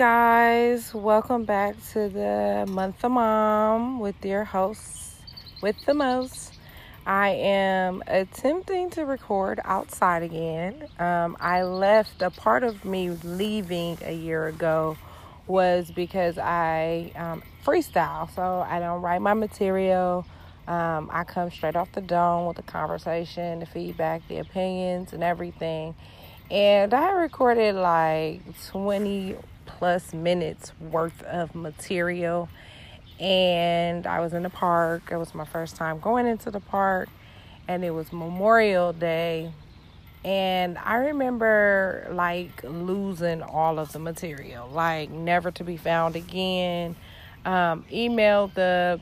guys, welcome back to the month of mom with your hosts with the most. I am attempting to record outside again. Um, I left a part of me leaving a year ago was because I um, freestyle, so I don't write my material. Um, I come straight off the dome with the conversation, the feedback, the opinions, and everything. And I recorded like 20 plus minutes worth of material. And I was in the park. It was my first time going into the park. And it was Memorial Day. And I remember like losing all of the material, like never to be found again. Um, emailed the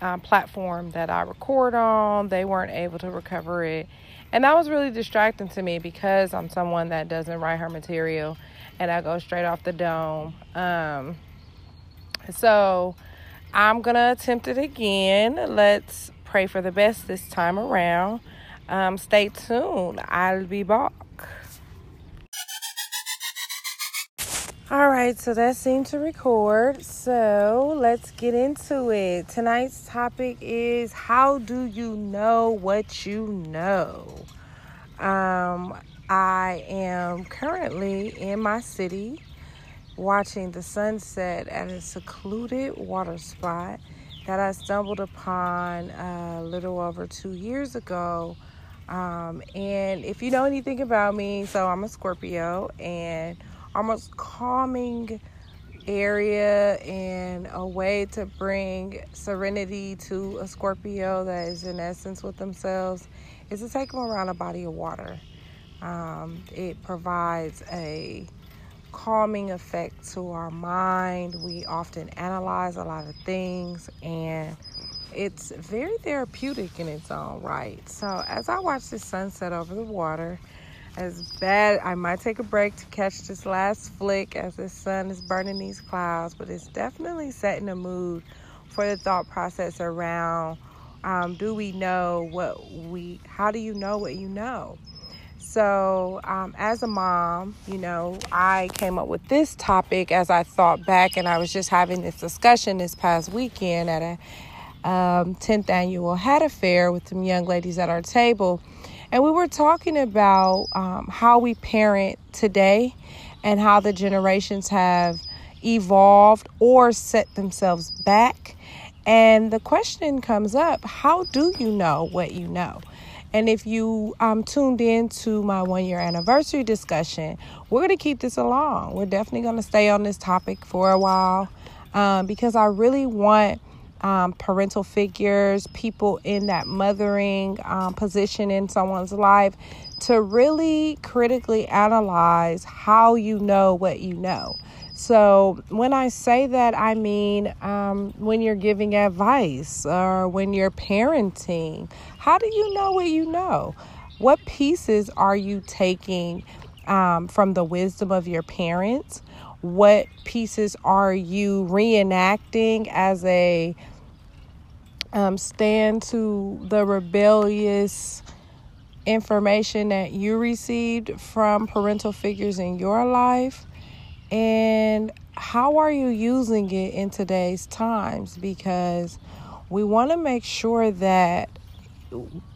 uh, platform that I record on, they weren't able to recover it. And that was really distracting to me because I'm someone that doesn't write her material and I go straight off the dome. Um, so I'm going to attempt it again. Let's pray for the best this time around. Um, stay tuned. I'll be back. All right, so that seemed to record. So let's get into it. Tonight's topic is how do you know what you know? Um, I am currently in my city watching the sunset at a secluded water spot that I stumbled upon a little over two years ago. Um, and if you know anything about me, so I'm a Scorpio and almost calming area and a way to bring serenity to a Scorpio that is in essence with themselves is to take them around a body of water. Um, it provides a calming effect to our mind. We often analyze a lot of things and it's very therapeutic in its own right. So, as I watch the sunset over the water, as bad, I might take a break to catch this last flick as the sun is burning these clouds, but it's definitely setting a mood for the thought process around um, do we know what we, how do you know what you know? So, um, as a mom, you know, I came up with this topic as I thought back, and I was just having this discussion this past weekend at a um, 10th annual Hat Affair with some young ladies at our table. And we were talking about um, how we parent today and how the generations have evolved or set themselves back. And the question comes up how do you know what you know? And if you um, tuned in to my one year anniversary discussion, we're going to keep this along. We're definitely going to stay on this topic for a while um, because I really want um, parental figures, people in that mothering um, position in someone's life to really critically analyze how you know what you know. So, when I say that, I mean um, when you're giving advice or when you're parenting, how do you know what you know? What pieces are you taking um, from the wisdom of your parents? What pieces are you reenacting as a um, stand to the rebellious information that you received from parental figures in your life? And how are you using it in today's times? Because we want to make sure that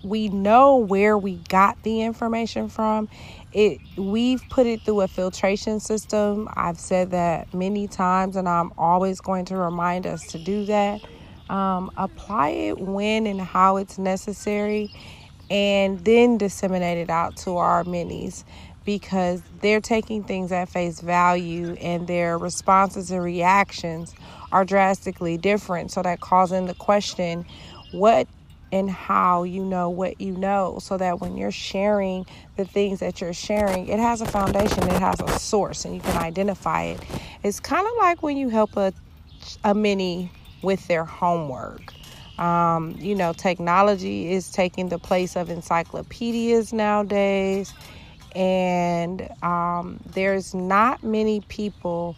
we know where we got the information from. It we've put it through a filtration system. I've said that many times, and I'm always going to remind us to do that. Um, apply it when and how it's necessary, and then disseminate it out to our minis because they're taking things at face value and their responses and reactions are drastically different. So that causing the question, what and how you know what you know so that when you're sharing the things that you're sharing it has a foundation it has a source and you can identify it. It's kind of like when you help a, a mini with their homework. Um, you know technology is taking the place of encyclopedias nowadays and um, there's not many people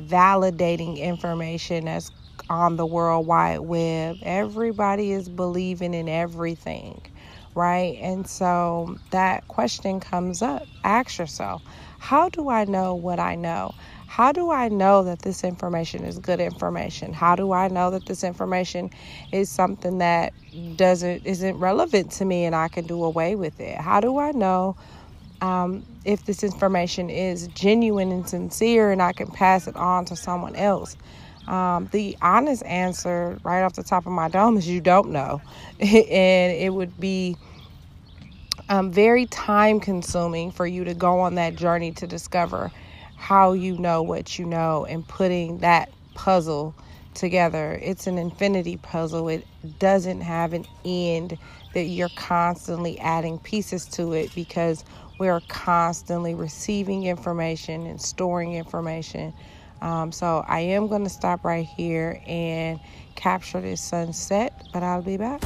validating information as on the World Wide Web. Everybody is believing in everything, right? And so that question comes up. Ask yourself, how do I know what I know? How do I know that this information is good information? How do I know that this information is something that doesn't isn't relevant to me and I can do away with it? How do I know um, if this information is genuine and sincere and I can pass it on to someone else? Um, the honest answer, right off the top of my dome, is you don't know, and it would be um, very time consuming for you to go on that journey to discover how you know what you know and putting that puzzle together. It's an infinity puzzle. It doesn't have an end that you're constantly adding pieces to it because we're constantly receiving information and storing information. Um, so I am going to stop right here and capture this sunset, but I'll be back.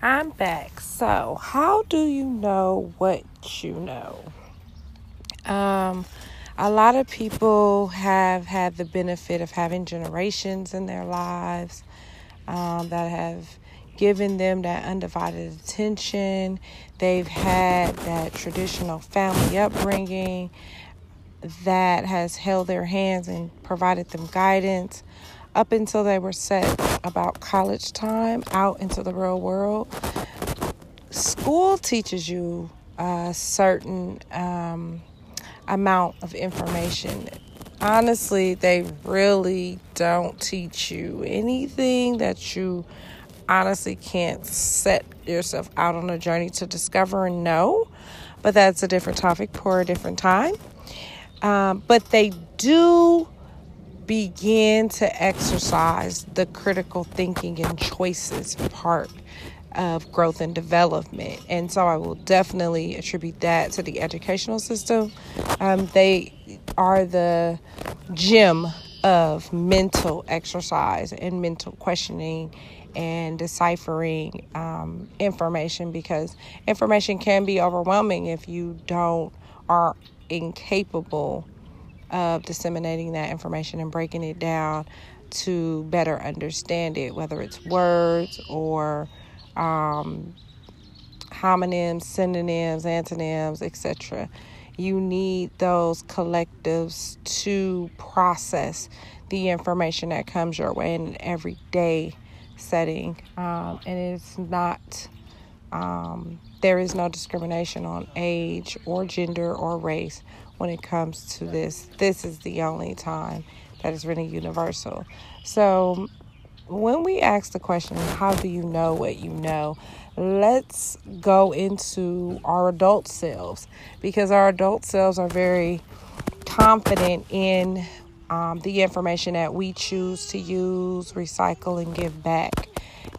I'm back. So, how do you know what you know? Um, a lot of people have had the benefit of having generations in their lives um, that have given them that undivided attention. They've had that traditional family upbringing that has held their hands and provided them guidance up until they were set about college time out into the real world. School teaches you certain um, amount of information. Honestly, they really don't teach you anything that you honestly can't set yourself out on a journey to discover and know. But that's a different topic for a different time. Um, but they do begin to exercise the critical thinking and choices part of growth and development. And so I will definitely attribute that to the educational system. Um, they are the gem of mental exercise and mental questioning and deciphering um, information because information can be overwhelming if you don't are incapable of disseminating that information and breaking it down to better understand it, whether it's words or um, homonyms, synonyms, antonyms, etc. You need those collectives to process the information that comes your way in an everyday setting. Um, and it's not, um, there is no discrimination on age or gender or race when it comes to this. This is the only time that is really universal. So, when we ask the question, How do you know what you know? Let's go into our adult selves because our adult selves are very confident in um, the information that we choose to use, recycle, and give back.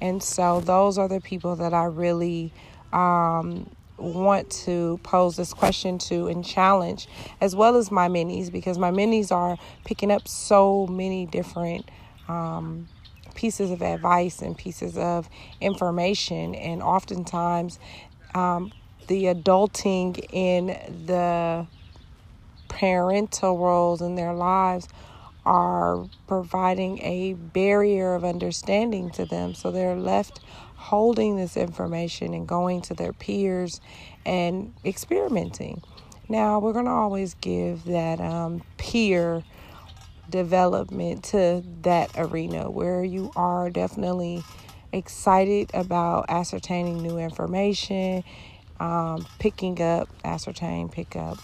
And so, those are the people that I really um, want to pose this question to and challenge, as well as my minis, because my minis are picking up so many different um, pieces of advice and pieces of information. And oftentimes, um, the adulting in the parental roles in their lives are providing a barrier of understanding to them. So they're left holding this information and going to their peers and experimenting. Now, we're going to always give that um, peer development to that arena where you are definitely excited about ascertaining new information, um, picking up, ascertain, pick up,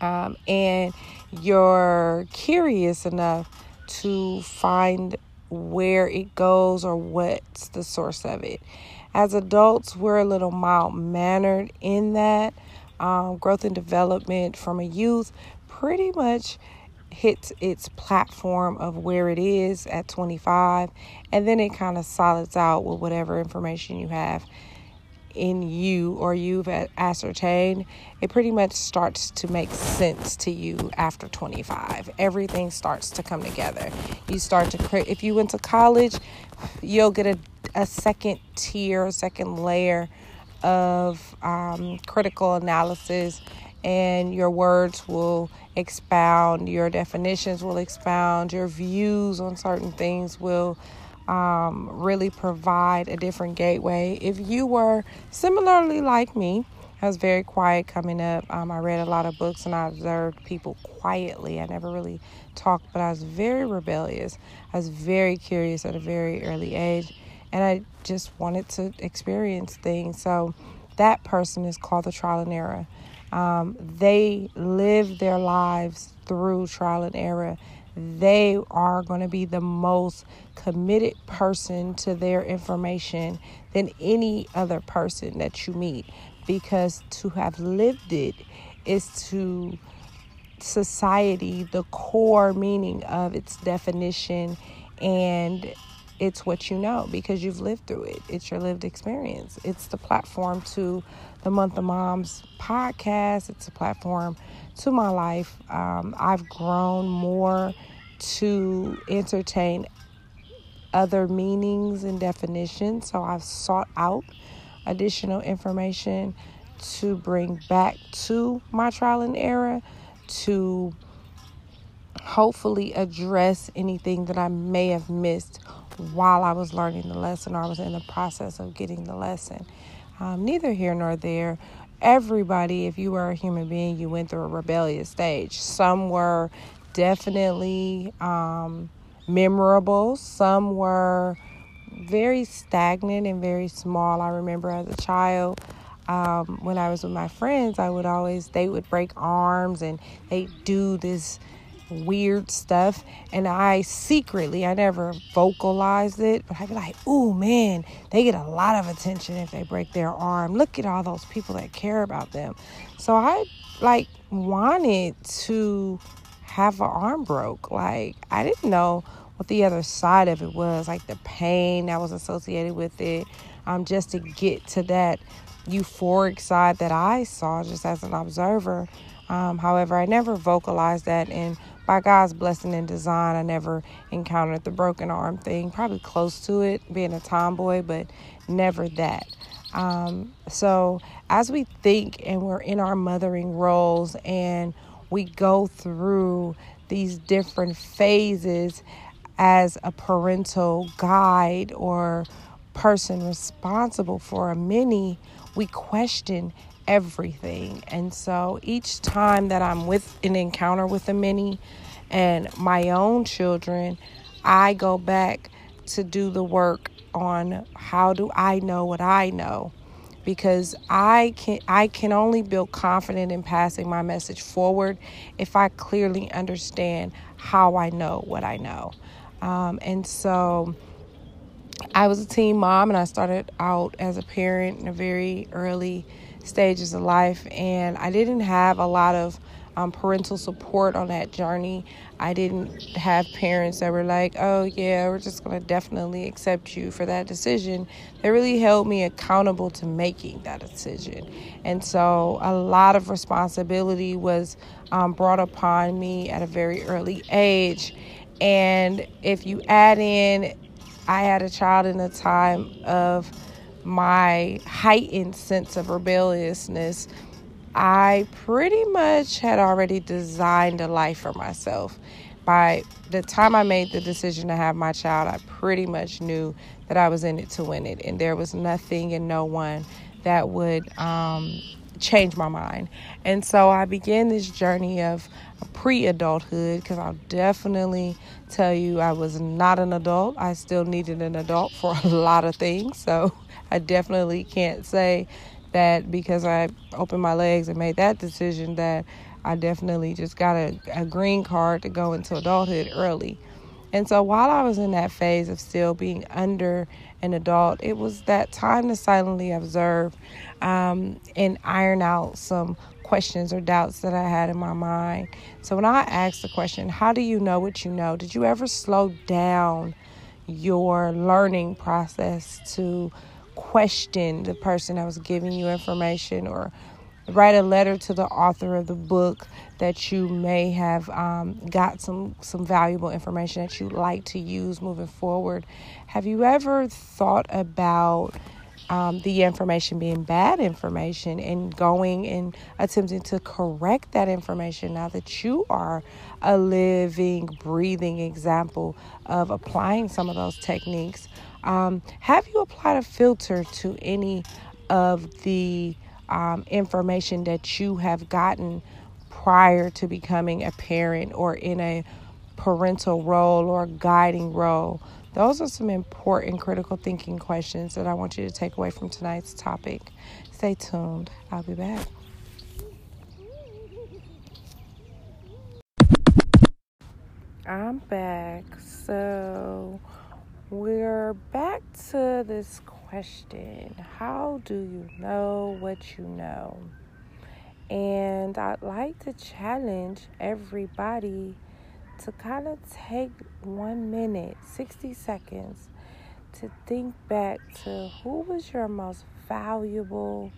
um, and you're curious enough to find where it goes or what's the source of it. As adults, we're a little mild mannered in that um, growth and development from a youth pretty much hits its platform of where it is at 25 and then it kind of solids out with whatever information you have in you or you've ascertained, it pretty much starts to make sense to you after 25. Everything starts to come together. You start to create, if you went to college, you'll get a, a second tier, a second layer of um, critical analysis and your words will expound, your definitions will expound, your views on certain things will um, really provide a different gateway. If you were similarly like me, I was very quiet coming up. Um, I read a lot of books and I observed people quietly. I never really talked, but I was very rebellious. I was very curious at a very early age, and I just wanted to experience things. So that person is called the trial and error. Um, they live their lives through trial and error. They are going to be the most committed person to their information than any other person that you meet because to have lived it is to society the core meaning of its definition and it's what you know because you've lived through it. It's your lived experience. It's the platform to the Month of Moms podcast. It's a platform to my life. Um, I've grown more to entertain other meanings and definitions. So I've sought out additional information to bring back to my trial and error to hopefully address anything that I may have missed while I was learning the lesson or I was in the process of getting the lesson. Um, neither here nor there. Everybody, if you were a human being, you went through a rebellious stage. Some were definitely um, memorable, some were very stagnant and very small. I remember as a child, um, when I was with my friends, I would always, they would break arms and they do this weird stuff. And I secretly, I never vocalized it, but I'd be like, oh man, they get a lot of attention if they break their arm. Look at all those people that care about them. So I like wanted to have an arm broke. Like, I didn't know what the other side of it was, like the pain that was associated with it, um, just to get to that euphoric side that I saw just as an observer. Um, however, I never vocalized that, and by God's blessing and design, I never encountered the broken arm thing. Probably close to it, being a tomboy, but never that. Um, so, as we think and we're in our mothering roles and we go through these different phases as a parental guide or person responsible for a mini, we question everything. And so each time that I'm with an encounter with a mini and my own children, I go back to do the work on how do I know what I know because I can I can only build confidence in passing my message forward if I clearly understand how I know what I know. Um, and so I was a teen mom and I started out as a parent in a very early stages of life and I didn't have a lot of um, parental support on that journey. I didn't have parents that were like, oh, yeah, we're just going to definitely accept you for that decision. They really held me accountable to making that decision. And so a lot of responsibility was um, brought upon me at a very early age. And if you add in, I had a child in a time of my heightened sense of rebelliousness, I pretty much had already designed a life for myself. By the time I made the decision to have my child, I pretty much knew that I was in it to win it, and there was nothing and no one that would um, change my mind. And so I began this journey of pre adulthood because I'll definitely tell you I was not an adult. I still needed an adult for a lot of things. So I definitely can't say that because I opened my legs and made that decision that I definitely just got a, a green card to go into adulthood early. And so while I was in that phase of still being under an adult, it was that time to silently observe um, and iron out some questions or doubts that I had in my mind. So when I asked the question, How do you know what you know? Did you ever slow down your learning process to question the person that was giving you information or write a letter to the author of the book that you may have um, got some some valuable information that you'd like to use moving forward have you ever thought about um, the information being bad information and going and attempting to correct that information now that you are a living, breathing example of applying some of those techniques. Um, have you applied a filter to any of the um, information that you have gotten prior to becoming a parent or in a parental role or guiding role? Those are some important critical thinking questions that I want you to take away from tonight's topic. Stay tuned. I'll be back. I'm back. So, we're back to this question How do you know what you know? And I'd like to challenge everybody to kind of take one minute, 60 seconds, to think back to who was your most valuable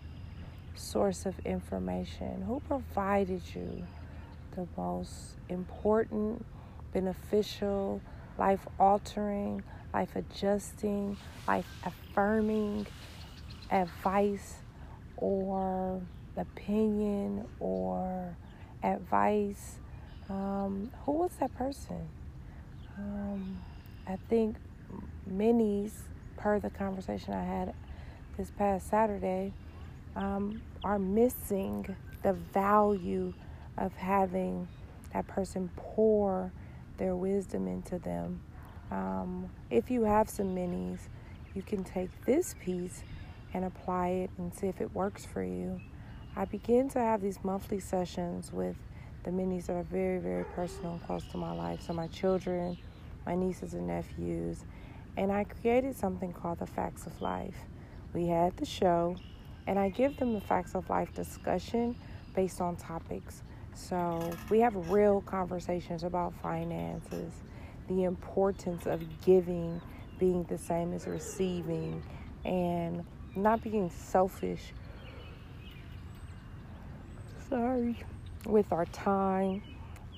source of information? Who provided you the most important, beneficial, life altering, life adjusting, life affirming advice or opinion or advice um, who was that person? Um, I think many's, per the conversation I had this past Saturday, um, are missing the value of having that person pour their wisdom into them. Um, if you have some minis, you can take this piece and apply it and see if it works for you. I begin to have these monthly sessions with the minis are very, very personal and close to my life. So, my children, my nieces and nephews. And I created something called the Facts of Life. We had the show, and I give them the Facts of Life discussion based on topics. So, we have real conversations about finances, the importance of giving being the same as receiving, and not being selfish. Sorry with our time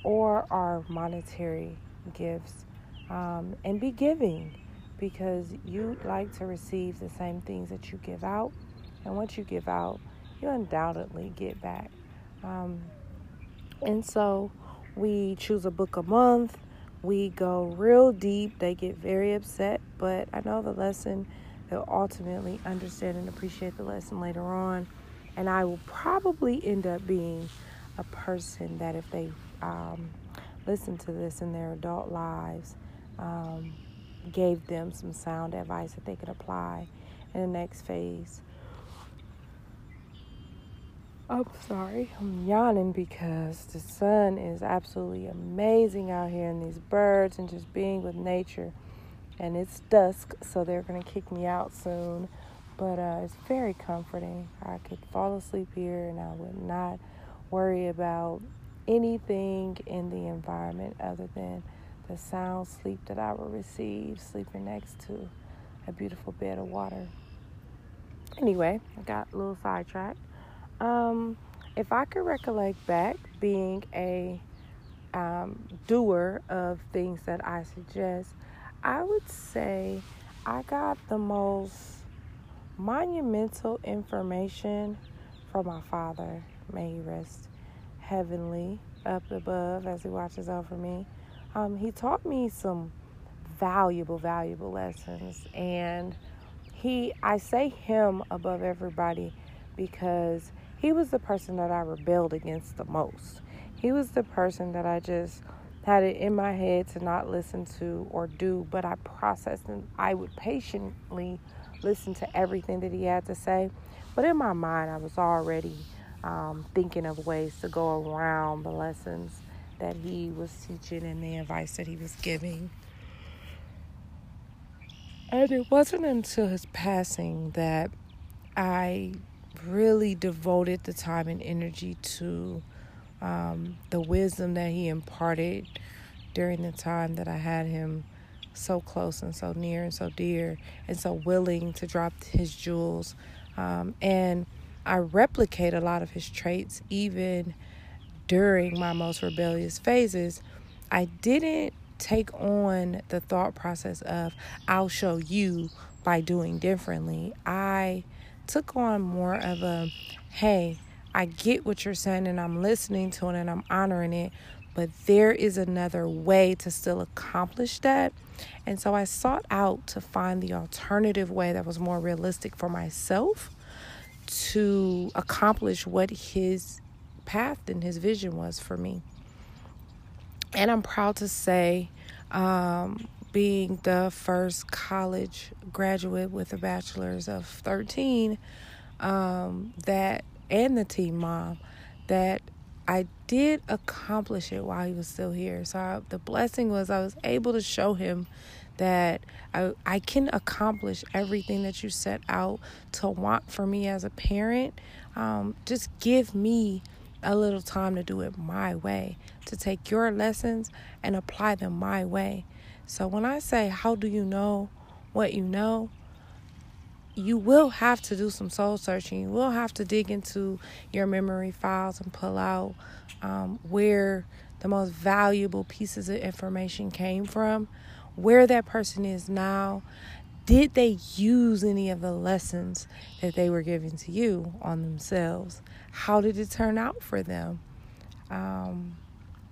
or our monetary gifts um, and be giving because you like to receive the same things that you give out. And once you give out, you undoubtedly get back. Um, and so we choose a book a month. We go real deep. They get very upset, but I know the lesson, they'll ultimately understand and appreciate the lesson later on. And I will probably end up being a person that if they um, listened to this in their adult lives, um, gave them some sound advice that they could apply in the next phase. I'm sorry, I'm yawning because the sun is absolutely amazing out here, and these birds, and just being with nature. And it's dusk, so they're gonna kick me out soon. But uh, it's very comforting. I could fall asleep here, and I would not worry about anything in the environment other than the sound sleep that I will receive sleeping next to a beautiful bed of water. Anyway, I got a little sidetracked. Um, if I could recollect back being a um, doer of things that I suggest, I would say I got the most monumental information from my father. May he rest heavenly up above as he watches over me. Um, he taught me some valuable, valuable lessons. And he, I say him above everybody because he was the person that I rebelled against the most. He was the person that I just had it in my head to not listen to or do, but I processed and I would patiently listen to everything that he had to say. But in my mind, I was already um, thinking of ways to go around the lessons that he was teaching and the advice that he was giving. And it wasn't until his passing that I really devoted the time and energy to um, the wisdom that he imparted during the time that I had him so close and so near and so dear and so willing to drop his jewels. Um, and I replicate a lot of his traits even during my most rebellious phases. I didn't take on the thought process of I'll show you by doing differently. I took on more of a hey, I get what you're saying and I'm listening to it and I'm honoring it, but there is another way to still accomplish that. And so I sought out to find the alternative way that was more realistic for myself to accomplish what his path and his vision was for me. And I'm proud to say, um, being the first college graduate with a bachelor's of 13, um, that and the team mom, that I did accomplish it while he was still here. So I, the blessing was I was able to show him that I, I can accomplish everything that you set out to want for me as a parent. Um, just give me a little time to do it my way, to take your lessons and apply them my way. So when I say, How do you know what you know? you will have to do some soul searching. You will have to dig into your memory files and pull out um, where the most valuable pieces of information came from, where that person is now. Did they use any of the lessons that they were giving to you on themselves? How did it turn out for them? Um,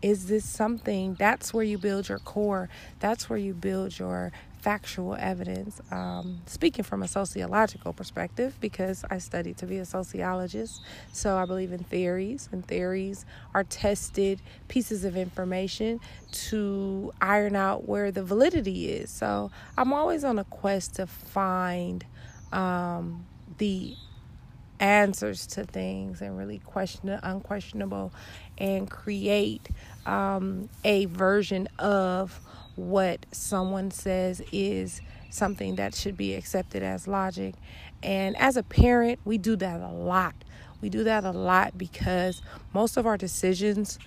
is this something that's where you build your core? That's where you build your factual evidence. Um, speaking from a sociological perspective, because I studied to be a sociologist, so I believe in theories, and theories are tested pieces of information to iron out where the validity is. So I'm always on a quest to find um, the answers to things and really question the unquestionable and create um, a version of what someone says is something that should be accepted as logic. And as a parent, we do that a lot. We do that a lot because most of our decisions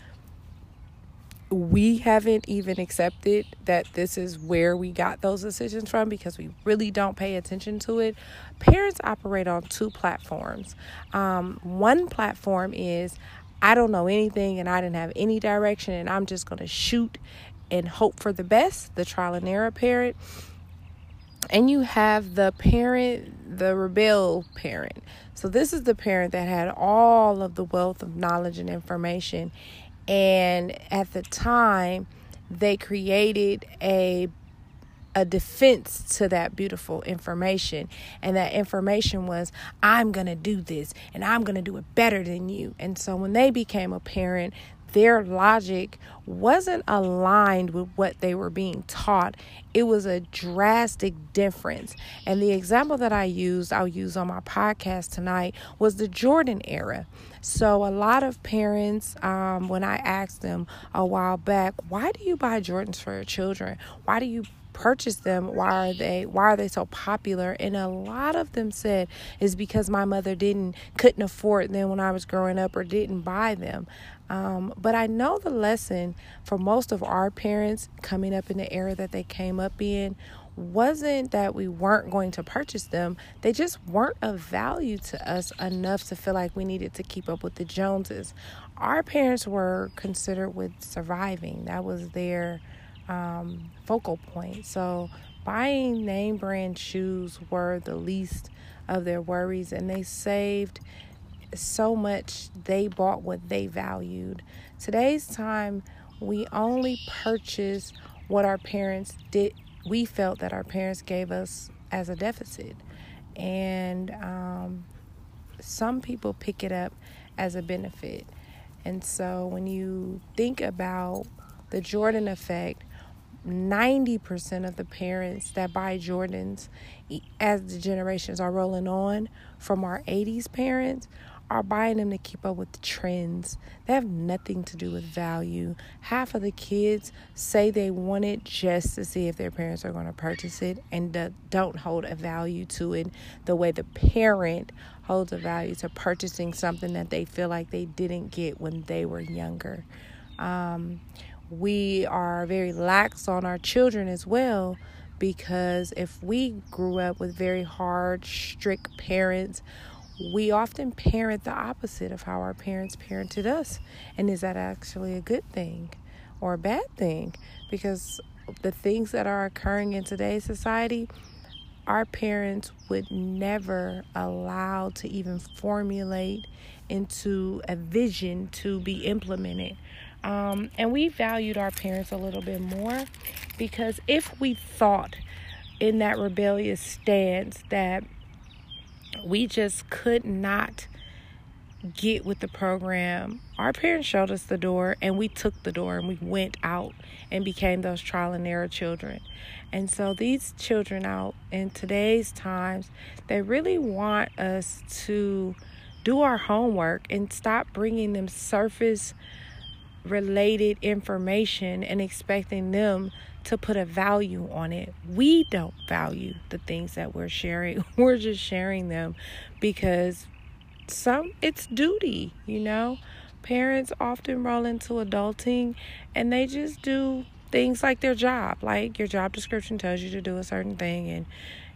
we haven't even accepted that this is where we got those decisions from because we really don't pay attention to it. Parents operate on two platforms. Um, one platform is I don't know anything and I didn't have any direction and I'm just going to shoot and hope for the best, the trial and error parent. And you have the parent, the rebel parent. So, this is the parent that had all of the wealth of knowledge and information. And at the time, they created a a defense to that beautiful information. And that information was, I'm going to do this and I'm going to do it better than you. And so when they became a parent, their logic wasn't aligned with what they were being taught. It was a drastic difference. And the example that I used, I'll use on my podcast tonight, was the Jordan era. So, a lot of parents, um, when I asked them a while back, why do you buy Jordans for your children? Why do you purchase them why are they why are they so popular and a lot of them said is because my mother didn't couldn't afford them when i was growing up or didn't buy them um, but I know the lesson for most of our parents coming up in the era that they came up in wasn't that we weren't going to purchase them. They just weren't of value to us enough to feel like we needed to keep up with the Joneses. Our parents were considered with surviving, that was their um, focal point. So buying name brand shoes were the least of their worries, and they saved so much they bought what they valued. Today's time, we only purchase what our parents did, we felt that our parents gave us as a deficit. And um, some people pick it up as a benefit. And so when you think about the Jordan effect, 90% of the parents that buy Jordans as the generations are rolling on from our 80s parents are buying them to keep up with the trends. They have nothing to do with value. Half of the kids say they want it just to see if their parents are going to purchase it and don't hold a value to it the way the parent holds a value to purchasing something that they feel like they didn't get when they were younger. Um, we are very lax on our children as well because if we grew up with very hard, strict parents, we often parent the opposite of how our parents parented us. And is that actually a good thing or a bad thing? Because the things that are occurring in today's society, our parents would never allow to even formulate into a vision to be implemented. Um, and we valued our parents a little bit more because if we thought in that rebellious stance that we just could not get with the program, our parents showed us the door and we took the door and we went out and became those trial and error children. And so these children out in today's times, they really want us to do our homework and stop bringing them surface related information and expecting them to put a value on it. We don't value the things that we're sharing. We're just sharing them because some it's duty, you know. Parents often roll into adulting and they just do things like their job. Like your job description tells you to do a certain thing and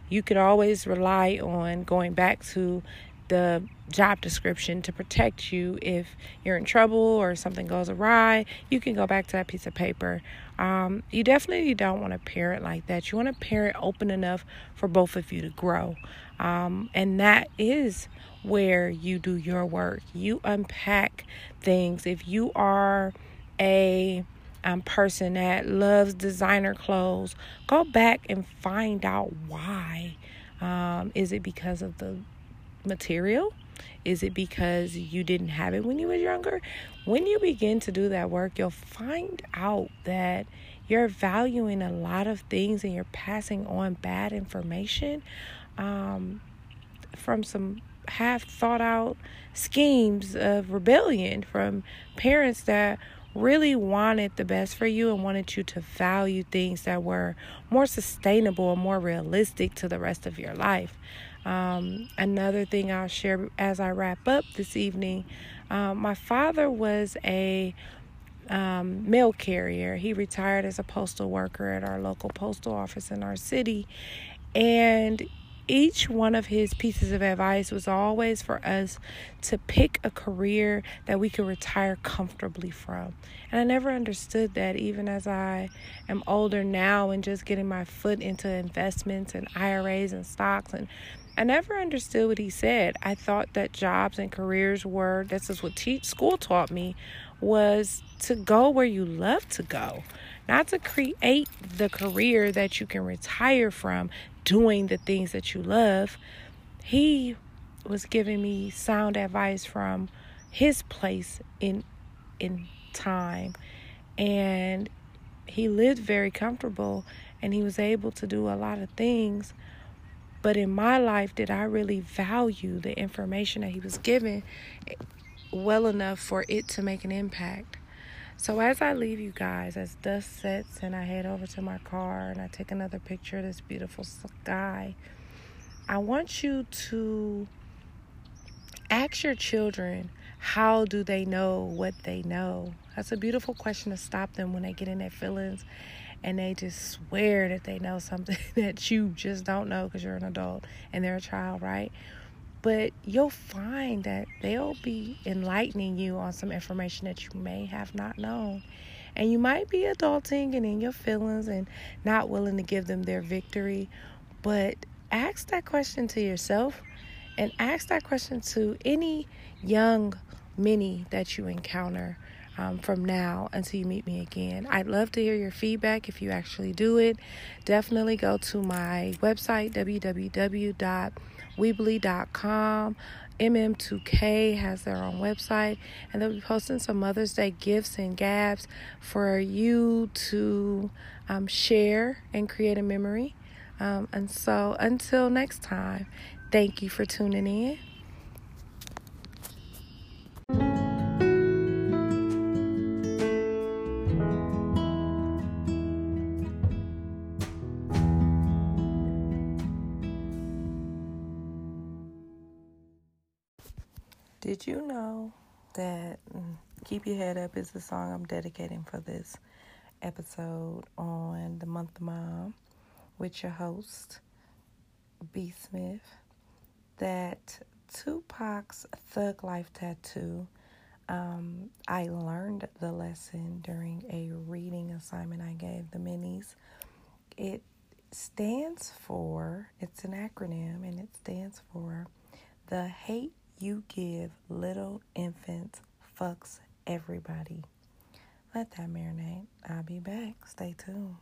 you could always rely on going back to the job description to protect you if you're in trouble or something goes awry. You can go back to that piece of paper. Um, you definitely don't want to parent like that. You want to parent open enough for both of you to grow. Um, and that is where you do your work. You unpack things. If you are a um, person that loves designer clothes, go back and find out why. Um, is it because of the material? Is it because you didn't have it when you were younger? When you begin to do that work, you'll find out that you're valuing a lot of things and you're passing on bad information um, from some half thought out schemes of rebellion from parents that really wanted the best for you and wanted you to value things that were more sustainable and more realistic to the rest of your life. Um, another thing I'll share as I wrap up this evening um, my father was a um, mail carrier. He retired as a postal worker at our local postal office in our city. And each one of his pieces of advice was always for us to pick a career that we could retire comfortably from. And I never understood that, even as I am older now and just getting my foot into investments and IRAs and stocks. And I never understood what he said. I thought that jobs and careers were, this is what teach, school taught me, was to go where you love to go not to create the career that you can retire from doing the things that you love. He was giving me sound advice from his place in in time and he lived very comfortable and he was able to do a lot of things but in my life did I really value the information that he was given well enough for it to make an impact so as I leave you guys, as dust sets and I head over to my car and I take another picture of this beautiful sky, I want you to ask your children how do they know what they know? That's a beautiful question to stop them when they get in their feelings and they just swear that they know something that you just don't know because you're an adult and they're a child, right? but you'll find that they'll be enlightening you on some information that you may have not known. And you might be adulting and in your feelings and not willing to give them their victory, but ask that question to yourself and ask that question to any young mini that you encounter um, from now until you meet me again. I'd love to hear your feedback if you actually do it. Definitely go to my website, www.weebly.com. MM2K has their own website, and they'll be posting some Mother's Day gifts and gabs for you to um, share and create a memory. Um, and so, until next time, thank you for tuning in. Did you know that mm, Keep Your Head Up is the song I'm dedicating for this episode on the month of mom with your host, B. Smith? That Tupac's Thug Life tattoo, um, I learned the lesson during a reading assignment I gave the minis. It stands for, it's an acronym, and it stands for The Hate You Give Little Infants Fucks Everybody. Let that marinate. I'll be back. Stay tuned.